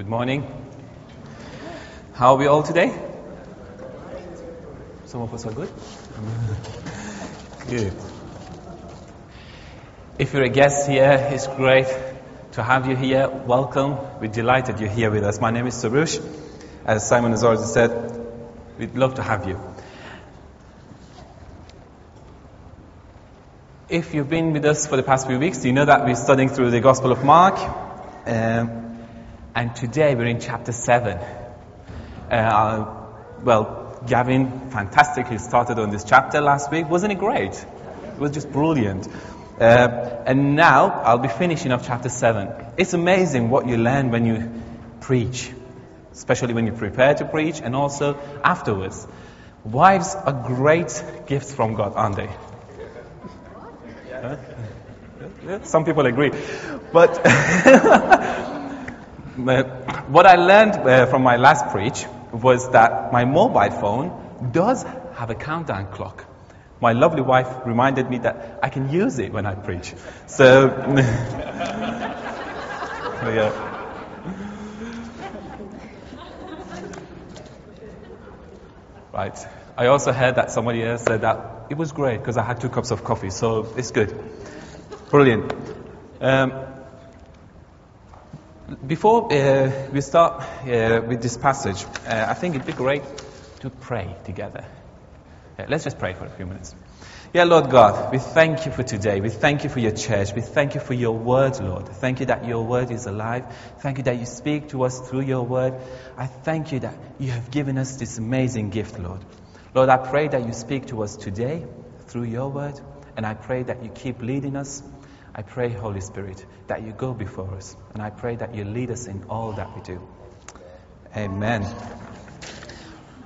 Good morning. How are we all today? Some of us are good? Good. If you're a guest here, it's great to have you here. Welcome. We're delighted you're here with us. My name is Sarush. As Simon has already said, we'd love to have you. If you've been with us for the past few weeks, you know that we're studying through the Gospel of Mark. Um, and today we're in chapter 7. Uh, well, Gavin fantastically started on this chapter last week. Wasn't it great? It was just brilliant. Uh, and now I'll be finishing off chapter 7. It's amazing what you learn when you preach, especially when you prepare to preach and also afterwards. Wives are great gifts from God, aren't they? Huh? Some people agree. But what I learned uh, from my last preach was that my mobile phone does have a countdown clock. My lovely wife reminded me that I can use it when I preach. So, yeah. Right. I also heard that somebody else said that it was great because I had two cups of coffee, so it's good. Brilliant. Um, before uh, we start uh, with this passage, uh, I think it'd be great to pray together. let's just pray for a few minutes. Yeah, Lord God, we thank you for today. We thank you for your church. We thank you for your word, Lord. Thank you that your word is alive. Thank you that you speak to us through your word. I thank you that you have given us this amazing gift, Lord. Lord, I pray that you speak to us today through your word, and I pray that you keep leading us. I pray, Holy Spirit, that you go before us, and I pray that you lead us in all that we do. Amen.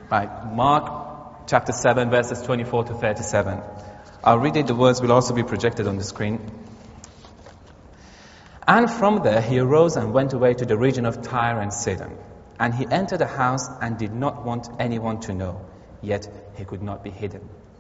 Right, Mark chapter 7, verses 24 to 37. I'll read it, the words will also be projected on the screen. And from there he arose and went away to the region of Tyre and Sidon. And he entered a house and did not want anyone to know yet he could not be hidden.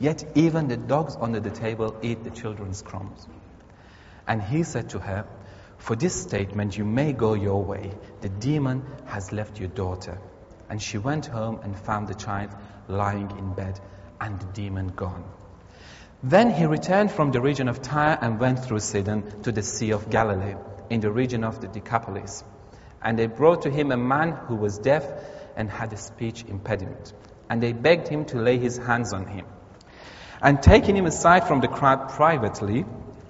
Yet even the dogs under the table eat the children's crumbs. And he said to her, For this statement you may go your way. The demon has left your daughter. And she went home and found the child lying in bed and the demon gone. Then he returned from the region of Tyre and went through Sidon to the Sea of Galilee, in the region of the Decapolis. And they brought to him a man who was deaf and had a speech impediment. And they begged him to lay his hands on him. And taking him aside from the crowd privately,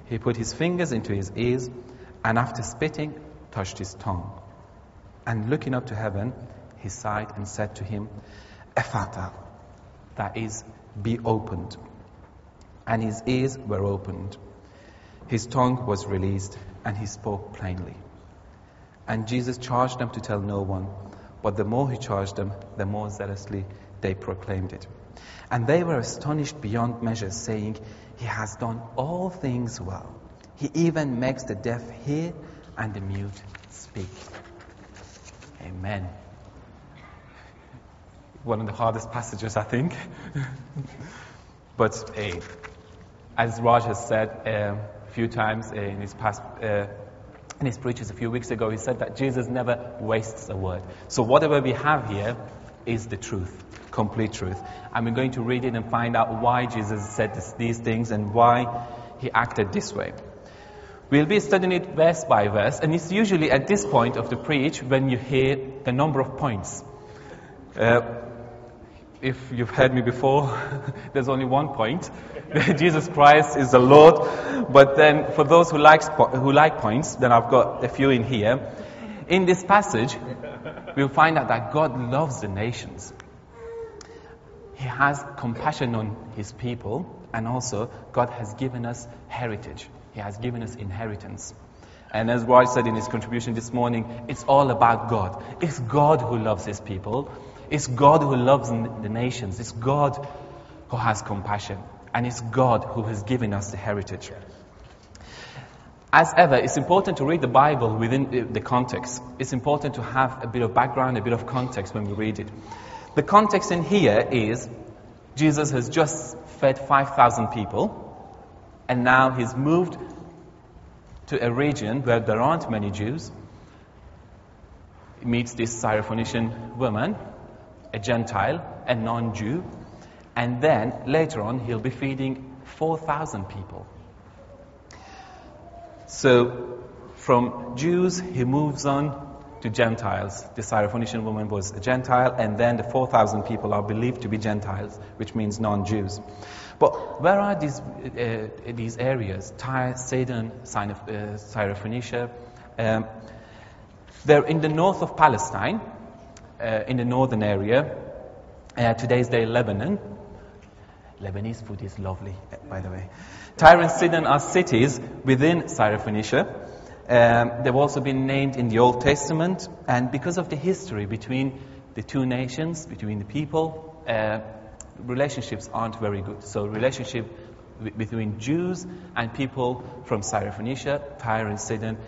he put his fingers into his ears and after spitting, touched his tongue. And looking up to heaven, he sighed and said to him, Ephphatha, that is, be opened. And his ears were opened. His tongue was released, and he spoke plainly. And Jesus charged them to tell no one, but the more he charged them, the more zealously they proclaimed it. And they were astonished beyond measure, saying, He has done all things well. He even makes the deaf hear and the mute speak. Amen. One of the hardest passages, I think. but as Raj has said uh, a few times in his past. Uh, in his preachers a few weeks ago, he said that Jesus never wastes a word. So whatever we have here is the truth complete truth. And we're going to read it and find out why Jesus said this, these things and why he acted this way. We'll be studying it verse by verse, and it's usually at this point of the preach when you hear the number of points. Uh, if you've heard me before, there's only one point. Jesus Christ is the Lord. But then for those who like, who like points, then I've got a few in here. In this passage, we'll find out that God loves the nations. He has compassion on his people, and also God has given us heritage. He has given us inheritance. And as Roy said in his contribution this morning, it's all about God. It's God who loves his people. It's God who loves the nations. It's God who has compassion. And it's God who has given us the heritage. As ever, it's important to read the Bible within uh, the context. It's important to have a bit of background, a bit of context when we read it. The context in here is Jesus has just fed 5,000 people, and now he's moved to a region where there aren't many Jews. He meets this Syrophoenician woman, a Gentile, a non Jew, and then later on he'll be feeding 4,000 people. So from Jews, he moves on to Gentiles. The Syrophoenician woman was a Gentile, and then the 4,000 people are believed to be Gentiles, which means non Jews. But where are these, uh, these areas? Tyre, Sidon, uh, Syrophoenicia. Um, they're in the north of Palestine, uh, in the northern area. Uh, today's day, Lebanon. Lebanese food is lovely, by the way. Tyre and Sidon are cities within Syrophoenicia. Um, they've also been named in the Old Testament, and because of the history between the two nations, between the people, uh, relationships aren't very good. So, relationship between Jews and people from Syrophoenicia, Tyre and Sidon,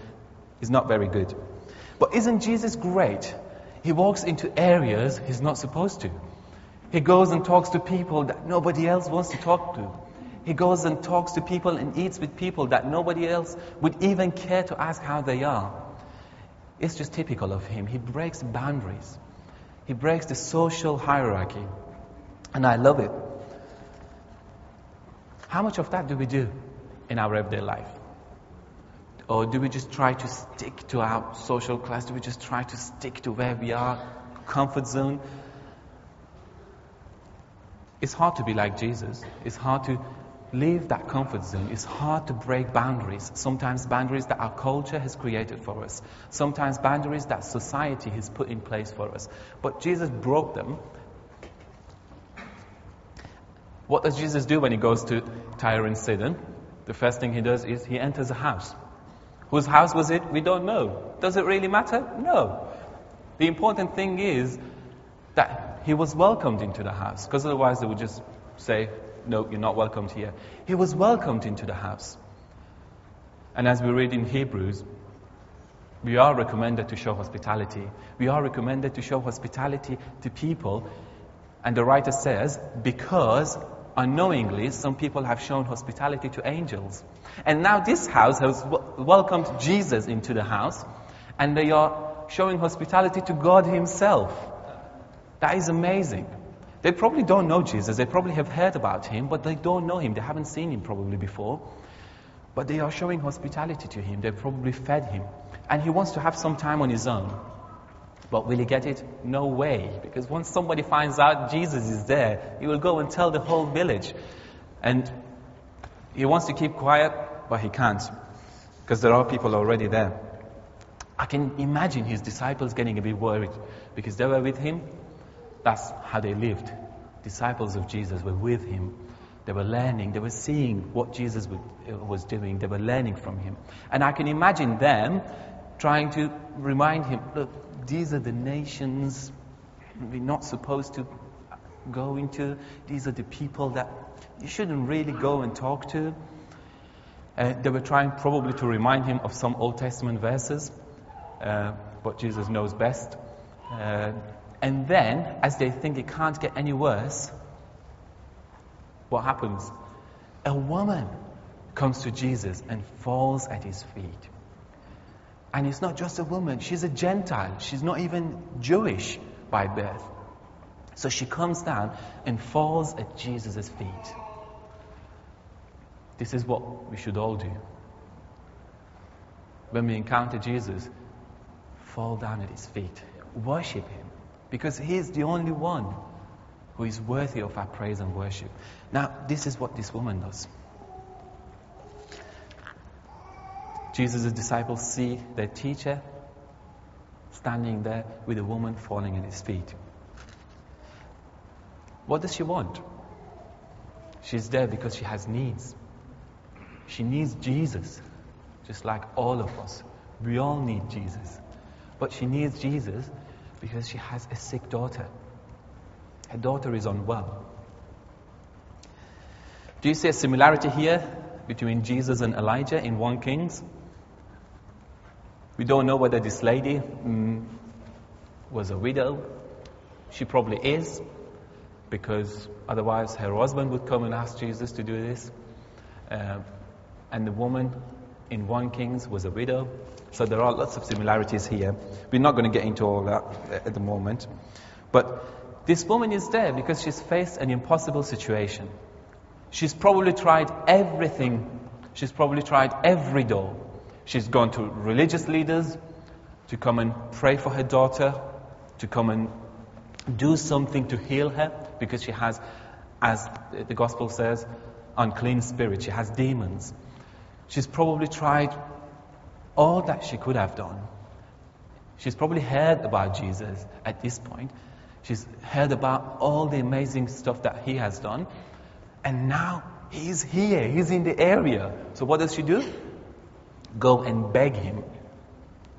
is not very good. But isn't Jesus great? He walks into areas he's not supposed to. He goes and talks to people that nobody else wants to talk to. He goes and talks to people and eats with people that nobody else would even care to ask how they are. It's just typical of him. He breaks boundaries. He breaks the social hierarchy. And I love it. How much of that do we do in our everyday life? Or do we just try to stick to our social class? Do we just try to stick to where we are, comfort zone? It's hard to be like Jesus. It's hard to leave that comfort zone. It's hard to break boundaries. Sometimes boundaries that our culture has created for us. Sometimes boundaries that society has put in place for us. But Jesus broke them. What does Jesus do when he goes to Tyre and Sidon? The first thing he does is he enters a house. Whose house was it? We don't know. Does it really matter? No. The important thing is that he was welcomed into the house, because otherwise they would just say, no, you're not welcomed here. He was welcomed into the house. And as we read in Hebrews, we are recommended to show hospitality. We are recommended to show hospitality to people. And the writer says, because unknowingly some people have shown hospitality to angels. And now this house has welcomed Jesus into the house, and they are showing hospitality to God Himself. That is amazing. They probably don't know Jesus. They probably have heard about him, but they don't know him. They haven't seen him probably before. But they are showing hospitality to him. They probably fed him. And he wants to have some time on his own. But will he get it? No way. Because once somebody finds out Jesus is there, he will go and tell the whole village. And he wants to keep quiet, but he can't. Because there are people already there. I can imagine his disciples getting a bit worried because they were with him that's how they lived. Disciples of Jesus were with him. They were learning. They were seeing what Jesus was doing. They were learning from him. And I can imagine them trying to remind him look, these are the nations we're not supposed to go into. These are the people that you shouldn't really go and talk to. Uh, they were trying probably to remind him of some Old Testament verses, uh, but Jesus knows best. Uh, and then, as they think it can't get any worse, what happens? A woman comes to Jesus and falls at his feet. And it's not just a woman, she's a Gentile. She's not even Jewish by birth. So she comes down and falls at Jesus' feet. This is what we should all do. When we encounter Jesus, fall down at his feet, worship him. Because He is the only one who is worthy of our praise and worship. Now, this is what this woman does. Jesus' disciples see their teacher standing there with a woman falling at his feet. What does she want? She's there because she has needs. She needs Jesus, just like all of us. We all need Jesus. But she needs Jesus because she has a sick daughter. Her daughter is unwell. Do you see a similarity here between Jesus and Elijah in 1 Kings? We don't know whether this lady mm, was a widow. She probably is, because otherwise her husband would come and ask Jesus to do this. Uh, and the woman in 1 Kings was a widow. So there are lots of similarities here. We're not going to get into all that at the moment. But this woman is there because she's faced an impossible situation. She's probably tried everything. She's probably tried every door. She's gone to religious leaders to come and pray for her daughter, to come and do something to heal her because she has, as the gospel says, unclean spirit. She has demons. She's probably tried all that she could have done. She's probably heard about Jesus at this point. She's heard about all the amazing stuff that he has done. And now he's here, he's in the area. So what does she do? Go and beg him.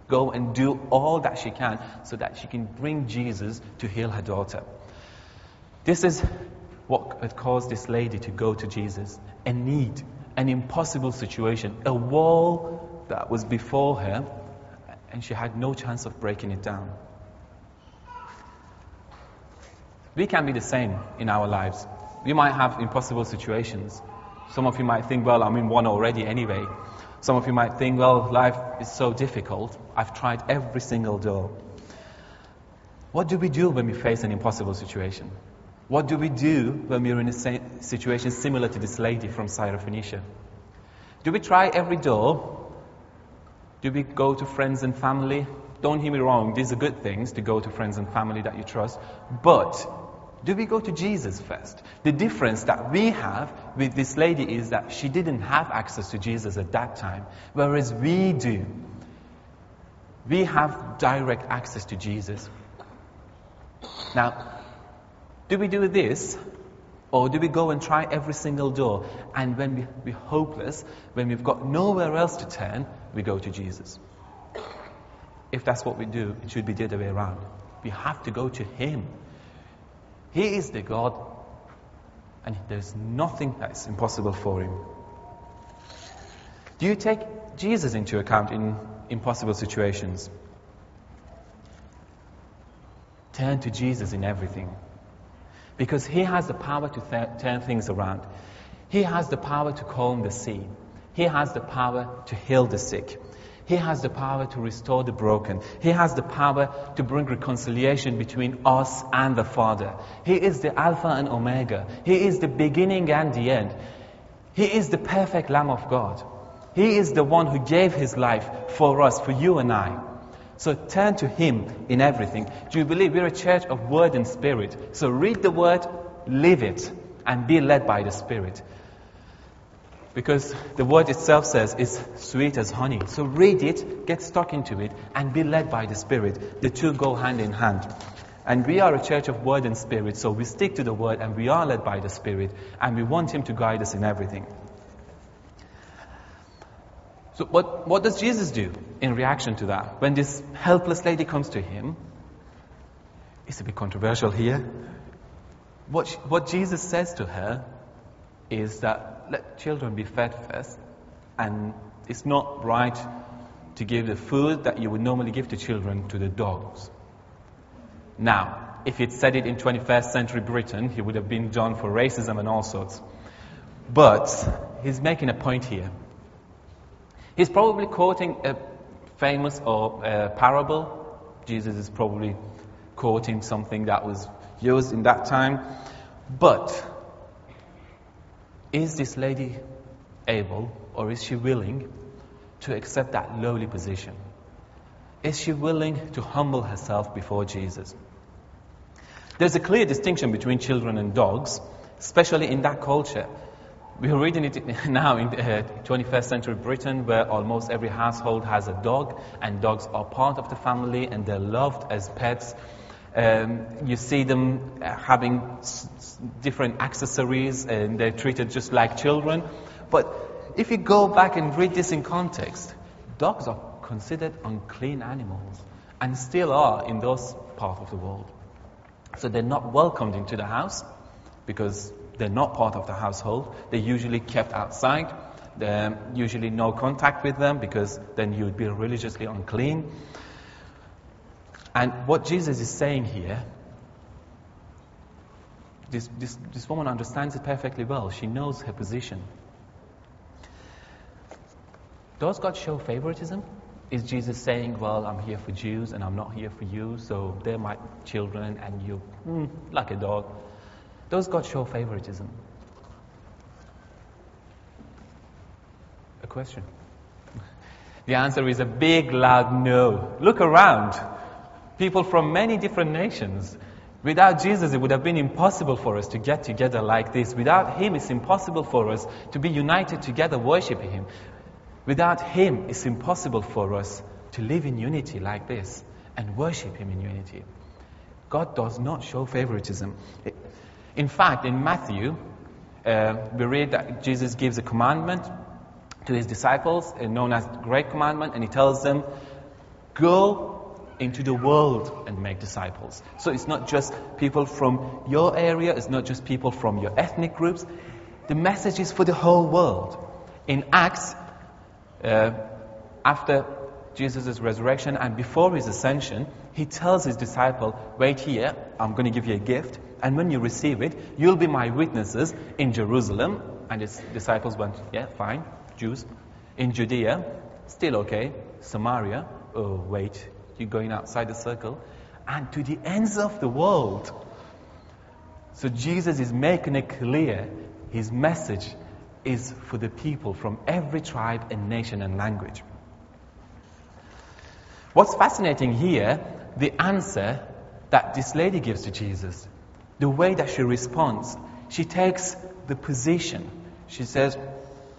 Go and do all that she can so that she can bring Jesus to heal her daughter. This is what caused this lady to go to Jesus. A need, an impossible situation, a wall that was before her, and she had no chance of breaking it down. We can be the same in our lives. We might have impossible situations. Some of you might think, well, I'm in one already anyway. Some of you might think, well, life is so difficult. I've tried every single door. What do we do when we face an impossible situation? What do we do when we're in a situation similar to this lady from Syrophoenicia? Do we try every door? Do we go to friends and family? Don't hear me wrong, these are good things to go to friends and family that you trust. But do we go to Jesus first? The difference that we have with this lady is that she didn't have access to Jesus at that time, whereas we do. We have direct access to Jesus. Now, do we do this? Or do we go and try every single door? And when we, we're hopeless, when we've got nowhere else to turn, we go to Jesus. If that's what we do, it should be the other way around. We have to go to Him. He is the God, and there's nothing that's impossible for Him. Do you take Jesus into account in impossible situations? Turn to Jesus in everything. Because He has the power to th- turn things around. He has the power to calm the sea. He has the power to heal the sick. He has the power to restore the broken. He has the power to bring reconciliation between us and the Father. He is the Alpha and Omega. He is the beginning and the end. He is the perfect Lamb of God. He is the one who gave his life for us, for you and I. So turn to Him in everything. Do you believe we're a church of word and spirit? So read the word, live it, and be led by the Spirit. Because the word itself says it's sweet as honey. So read it, get stuck into it, and be led by the Spirit. The two go hand in hand. And we are a church of word and spirit, so we stick to the word and we are led by the Spirit, and we want Him to guide us in everything. So, what, what does Jesus do in reaction to that? When this helpless lady comes to him, it's a bit controversial here. What, what Jesus says to her is that let children be fed first, and it's not right to give the food that you would normally give to children to the dogs. Now, if he'd said it in 21st century Britain, he would have been done for racism and all sorts. But he's making a point here. He's probably quoting a famous or a parable. Jesus is probably quoting something that was used in that time. But is this lady able or is she willing to accept that lowly position? Is she willing to humble herself before Jesus? There's a clear distinction between children and dogs, especially in that culture. We are reading it now in uh, 21st century Britain, where almost every household has a dog, and dogs are part of the family and they're loved as pets. Um, you see them uh, having different accessories and they're treated just like children. But if you go back and read this in context, dogs are considered unclean animals and still are in those parts of the world. So they're not welcomed into the house because they're not part of the household. They're usually kept outside. There's usually no contact with them because then you would be religiously unclean. And what Jesus is saying here, this, this, this woman understands it perfectly well. She knows her position. Does God show favoritism? Is Jesus saying, Well, I'm here for Jews and I'm not here for you, so they're my children and you, mm, like a dog? Does God show favoritism? A question. The answer is a big, loud no. Look around. People from many different nations. Without Jesus, it would have been impossible for us to get together like this. Without Him, it's impossible for us to be united together worshiping Him. Without Him, it's impossible for us to live in unity like this and worship Him in unity. God does not show favoritism. In fact, in Matthew, uh, we read that Jesus gives a commandment to his disciples, uh, known as the Great Commandment, and he tells them, Go into the world and make disciples. So it's not just people from your area, it's not just people from your ethnic groups. The message is for the whole world. In Acts, uh, after Jesus' resurrection and before his ascension, he tells his disciple, Wait here, I'm going to give you a gift, and when you receive it, you'll be my witnesses in Jerusalem. And his disciples went, Yeah, fine, Jews. In Judea, still okay. Samaria, oh, wait, you're going outside the circle. And to the ends of the world. So Jesus is making it clear his message is for the people from every tribe and nation and language. What's fascinating here, the answer that this lady gives to Jesus, the way that she responds, she takes the position. She says,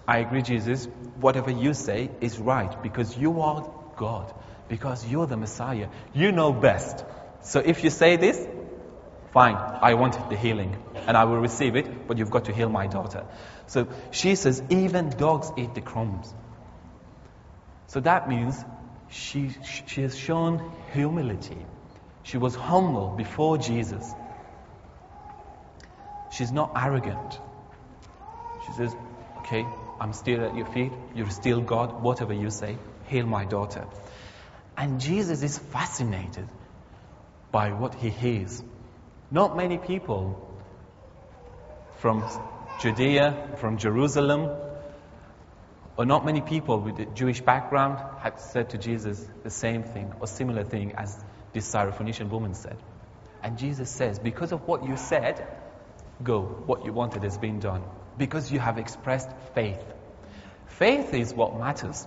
I agree, Jesus, whatever you say is right because you are God, because you're the Messiah. You know best. So if you say this, fine, I want the healing and I will receive it, but you've got to heal my daughter. So she says, even dogs eat the crumbs. So that means she, she has shown humility. She was humble before Jesus. She's not arrogant. She says, Okay, I'm still at your feet. You're still God. Whatever you say, heal my daughter. And Jesus is fascinated by what he hears. Not many people from Judea, from Jerusalem, or not many people with a Jewish background had said to Jesus the same thing or similar thing as this Syrophoenician woman said. And Jesus says, Because of what you said, go. What you wanted has been done. Because you have expressed faith. Faith is what matters.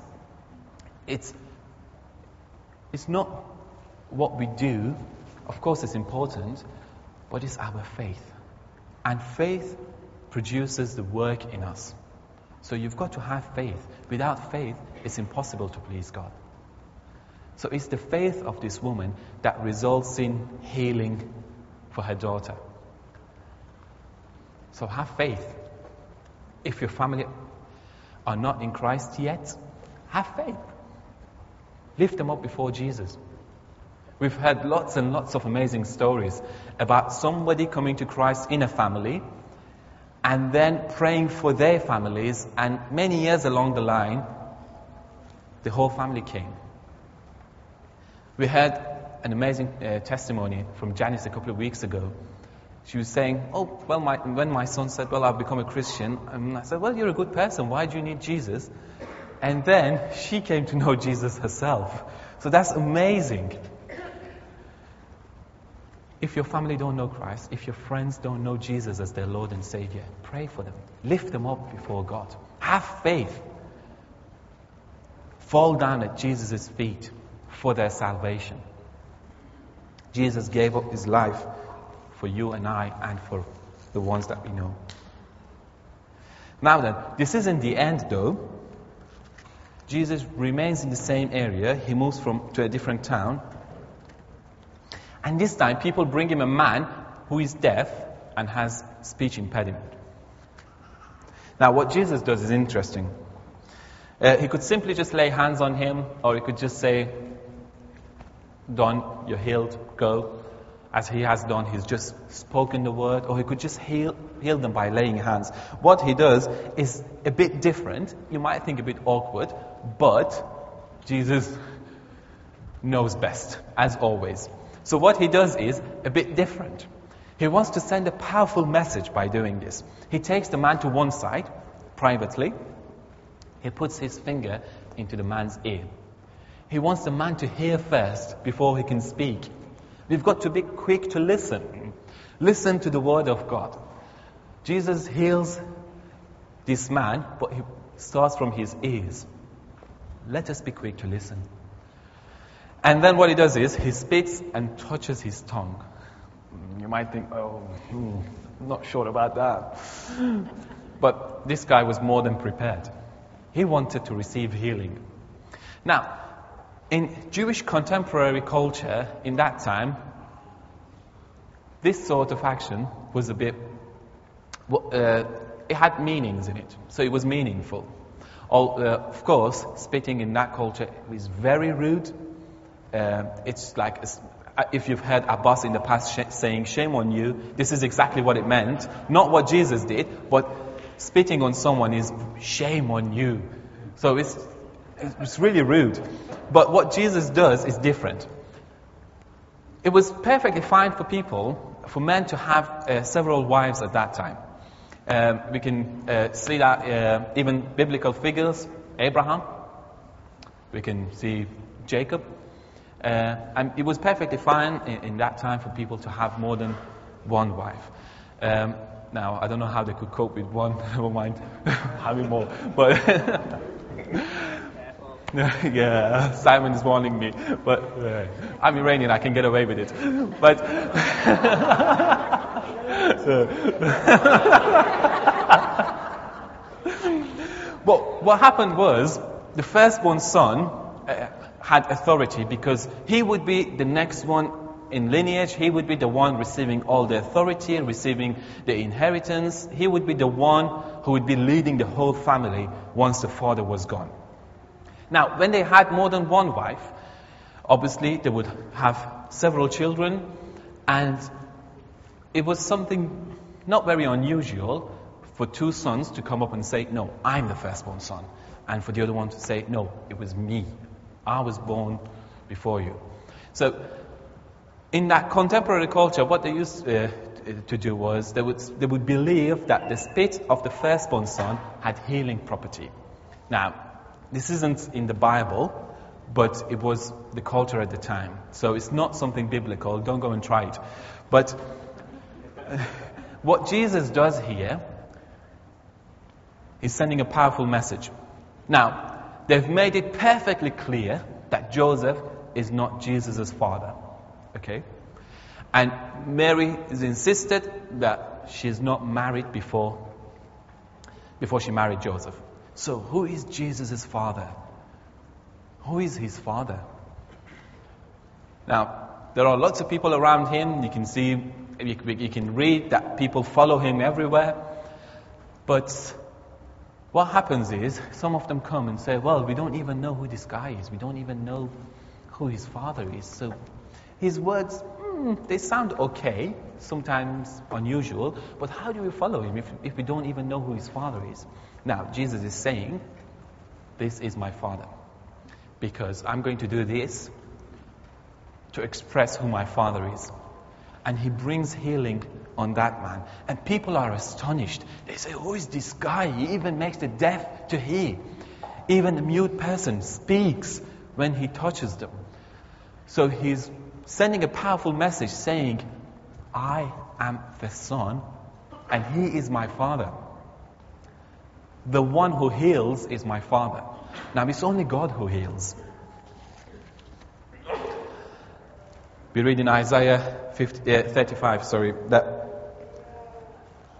It's, it's not what we do. Of course, it's important, but it's our faith. And faith produces the work in us. So you've got to have faith. Without faith, it's impossible to please God. So it's the faith of this woman that results in healing for her daughter. So have faith. If your family are not in Christ yet, have faith. Lift them up before Jesus. We've had lots and lots of amazing stories about somebody coming to Christ in a family and then praying for their families. And many years along the line, the whole family came. We had an amazing uh, testimony from Janice a couple of weeks ago. She was saying, Oh, well, my, when my son said, Well, I've become a Christian, and I said, Well, you're a good person. Why do you need Jesus? And then she came to know Jesus herself. So that's amazing. If your family don't know Christ, if your friends don't know Jesus as their Lord and Savior, pray for them. Lift them up before God. Have faith. Fall down at Jesus' feet for their salvation. Jesus gave up his life for you and I and for the ones that we know. Now then, this isn't the end though. Jesus remains in the same area. He moves from to a different town and this time, people bring him a man who is deaf and has speech impediment. Now, what Jesus does is interesting. Uh, he could simply just lay hands on him, or he could just say, Don, you're healed, go. As he has done, he's just spoken the word, or he could just heal, heal them by laying hands. What he does is a bit different. You might think a bit awkward, but Jesus knows best, as always. So what he does is a bit different. He wants to send a powerful message by doing this. He takes the man to one side, privately. He puts his finger into the man's ear. He wants the man to hear first before he can speak. We've got to be quick to listen. Listen to the word of God. Jesus heals this man, but he starts from his ears. Let us be quick to listen. And then what he does is he speaks and touches his tongue. You might think, oh, hmm, not sure about that. But this guy was more than prepared. He wanted to receive healing. Now, in Jewish contemporary culture in that time, this sort of action was a bit, uh, it had meanings in it, so it was meaningful. All, uh, of course, spitting in that culture is very rude. Uh, it's like uh, if you've heard Abbas in the past sh- saying, Shame on you, this is exactly what it meant. Not what Jesus did, but spitting on someone is shame on you. So it's, it's really rude. But what Jesus does is different. It was perfectly fine for people, for men to have uh, several wives at that time. Um, we can uh, see that uh, even biblical figures, Abraham, we can see Jacob. Uh, and it was perfectly fine in, in, that time for people to have more than one wife. Um, now, I don't know how they could cope with one, never mind having more. But yeah, Simon is warning me. But uh, I'm Iranian, I can get away with it. But but what happened was the firstborn son uh, had authority because he would be the next one in lineage. He would be the one receiving all the authority, and receiving the inheritance. He would be the one who would be leading the whole family once the father was gone. Now, when they had more than one wife, obviously they would have several children, and it was something not very unusual for two sons to come up and say, No, I'm the firstborn son. And for the other one to say, No, it was me. I was born before you. So, in that contemporary culture, what they used uh, to do was they would, they would believe that the spit of the firstborn son had healing property. Now, this isn't in the Bible, but it was the culture at the time. So it's not something biblical. Don't go and try it. But what Jesus does here is sending a powerful message. Now, they've made it perfectly clear that Joseph is not Jesus' father. Okay? And Mary is insisted that she is not married before, before she married Joseph. So, who is Jesus' father? Who is his father? Now, there are lots of people around him. You can see, you can read that people follow him everywhere. But what happens is, some of them come and say, Well, we don't even know who this guy is. We don't even know who his father is. So, his words, mm, they sound okay, sometimes unusual, but how do we follow him if, if we don't even know who his father is? Now, Jesus is saying, This is my Father. Because I'm going to do this to express who my Father is. And he brings healing on that man. And people are astonished. They say, Who is this guy? He even makes the deaf to hear. Even the mute person speaks when he touches them. So he's sending a powerful message saying, I am the Son, and he is my Father. The one who heals is my Father. Now, it's only God who heals. We read in Isaiah 50, uh, 35, sorry, that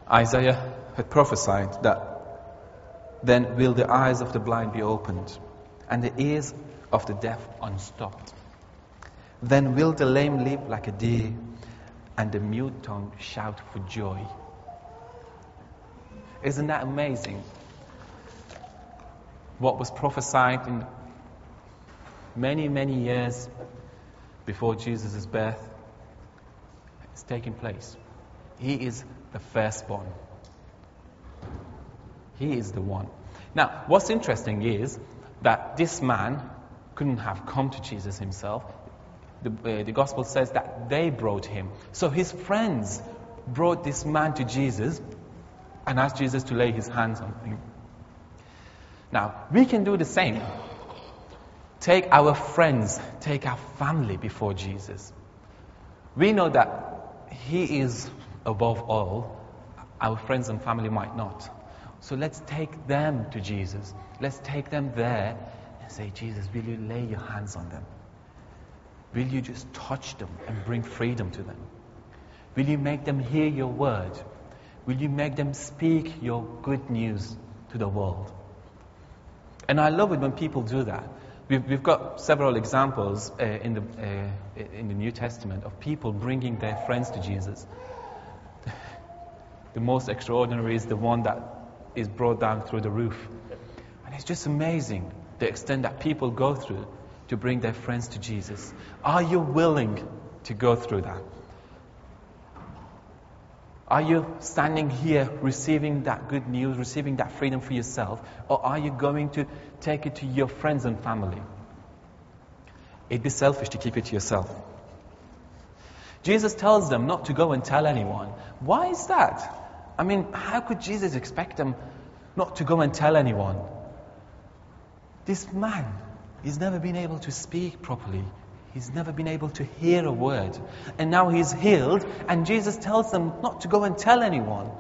Isaiah had prophesied that then will the eyes of the blind be opened and the ears of the deaf unstopped. Then will the lame leap like a deer and the mute tongue shout for joy. Isn't that amazing? What was prophesied in many, many years before Jesus' birth is taking place. He is the firstborn. He is the one. Now, what's interesting is that this man couldn't have come to Jesus himself. The, uh, the gospel says that they brought him. So his friends brought this man to Jesus and asked Jesus to lay his hands on him. Now, we can do the same. Take our friends, take our family before Jesus. We know that He is above all. Our friends and family might not. So let's take them to Jesus. Let's take them there and say, Jesus, will you lay your hands on them? Will you just touch them and bring freedom to them? Will you make them hear your word? Will you make them speak your good news to the world? And I love it when people do that. We've, we've got several examples uh, in, the, uh, in the New Testament of people bringing their friends to Jesus. The most extraordinary is the one that is brought down through the roof. And it's just amazing the extent that people go through to bring their friends to Jesus. Are you willing to go through that? Are you standing here receiving that good news, receiving that freedom for yourself, or are you going to take it to your friends and family? It'd be selfish to keep it to yourself. Jesus tells them not to go and tell anyone. Why is that? I mean, how could Jesus expect them not to go and tell anyone? This man, he's never been able to speak properly. He's never been able to hear a word. And now he's healed, and Jesus tells them not to go and tell anyone.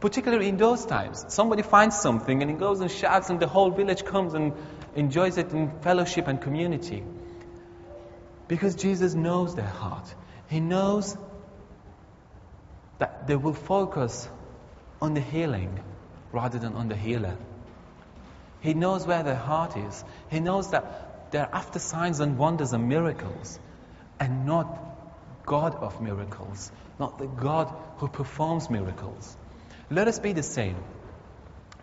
Particularly in those times. Somebody finds something and he goes and shouts, and the whole village comes and enjoys it in fellowship and community. Because Jesus knows their heart. He knows that they will focus on the healing rather than on the healer. He knows where their heart is. He knows that they're after signs and wonders and miracles and not God of miracles, not the God who performs miracles. Let us be the same,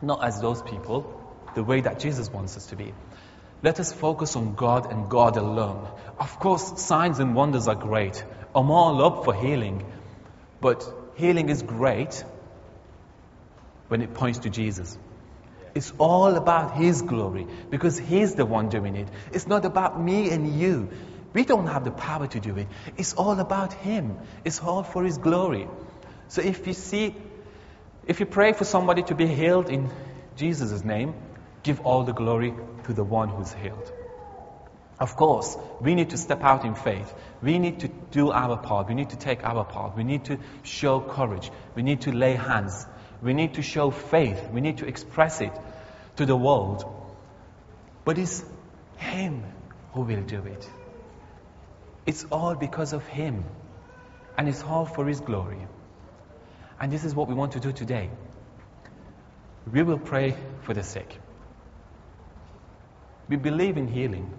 not as those people, the way that Jesus wants us to be. Let us focus on God and God alone. Of course, signs and wonders are great. I'm all up for healing. But healing is great when it points to Jesus. It's all about His glory because He's the one doing it. It's not about me and you. We don't have the power to do it. It's all about Him. It's all for His glory. So if you see, if you pray for somebody to be healed in Jesus' name, give all the glory to the one who's healed. Of course, we need to step out in faith. We need to do our part. We need to take our part. We need to show courage. We need to lay hands. We need to show faith. We need to express it to the world. But it's Him who will do it. It's all because of Him. And it's all for His glory. And this is what we want to do today. We will pray for the sick. We believe in healing.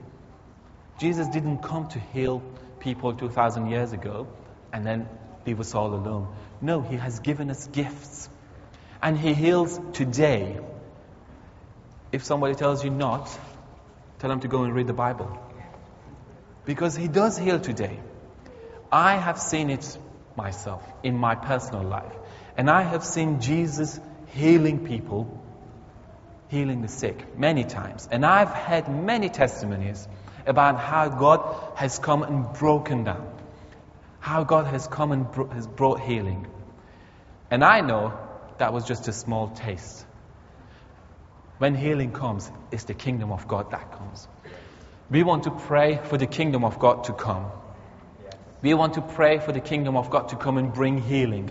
Jesus didn't come to heal people 2,000 years ago and then leave us all alone. No, He has given us gifts and He heals today. If somebody tells you not, tell them to go and read the Bible. Because He does heal today. I have seen it myself in my personal life. And I have seen Jesus healing people, healing the sick many times. And I've had many testimonies about how God has come and broken down, how God has come and bro- has brought healing. And I know that was just a small taste. When healing comes, it's the kingdom of God that comes. We want to pray for the kingdom of God to come. We want to pray for the kingdom of God to come and bring healing.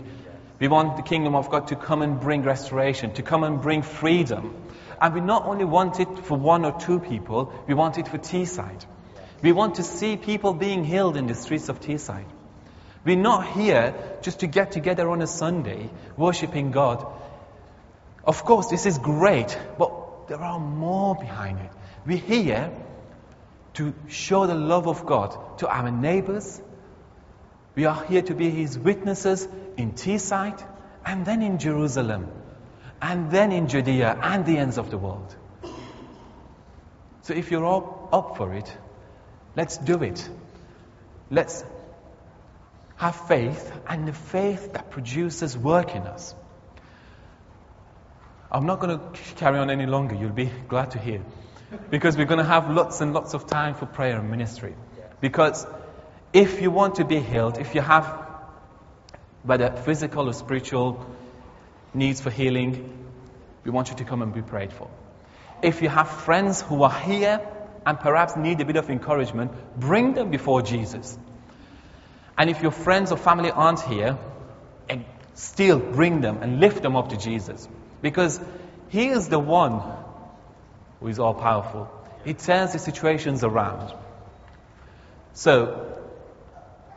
We want the kingdom of God to come and bring restoration, to come and bring freedom. And we not only want it for one or two people, we want it for Teesside. We want to see people being healed in the streets of Teesside. We're not here just to get together on a Sunday worshipping God. Of course, this is great, but there are more behind it. We're here to show the love of God to our neighbors. We are here to be His witnesses in Teesside and then in Jerusalem and then in Judea and the ends of the world. So if you're all up for it, let's do it. Let's have faith and the faith that produces work in us. I'm not going to carry on any longer. You'll be glad to hear. Because we're going to have lots and lots of time for prayer and ministry. Because if you want to be healed, if you have whether physical or spiritual needs for healing, we want you to come and be prayed for. If you have friends who are here and perhaps need a bit of encouragement, bring them before Jesus. And if your friends or family aren't here, still bring them and lift them up to Jesus. Because He is the one who is all powerful. He turns the situations around. So,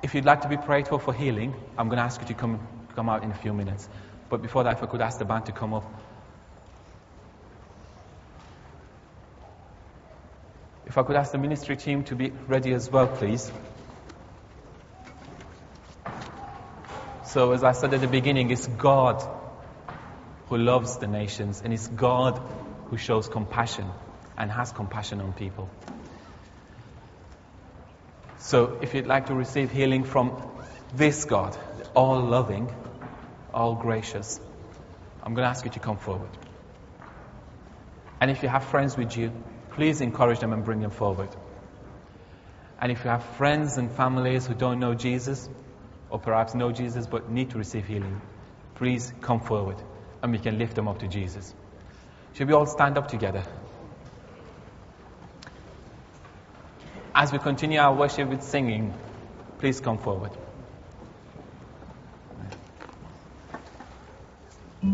if you'd like to be prayed for for healing, I'm going to ask you to come, come out in a few minutes. But before that, if I could ask the band to come up. If I could ask the ministry team to be ready as well, please. So, as I said at the beginning, it's God who loves the nations, and it's God who shows compassion and has compassion on people. So, if you'd like to receive healing from this God, all loving, all gracious, I'm going to ask you to come forward. And if you have friends with you, please encourage them and bring them forward. And if you have friends and families who don't know Jesus, or perhaps know Jesus but need to receive healing, please come forward and we can lift them up to Jesus. Should we all stand up together? As we continue our worship with singing, please come forward.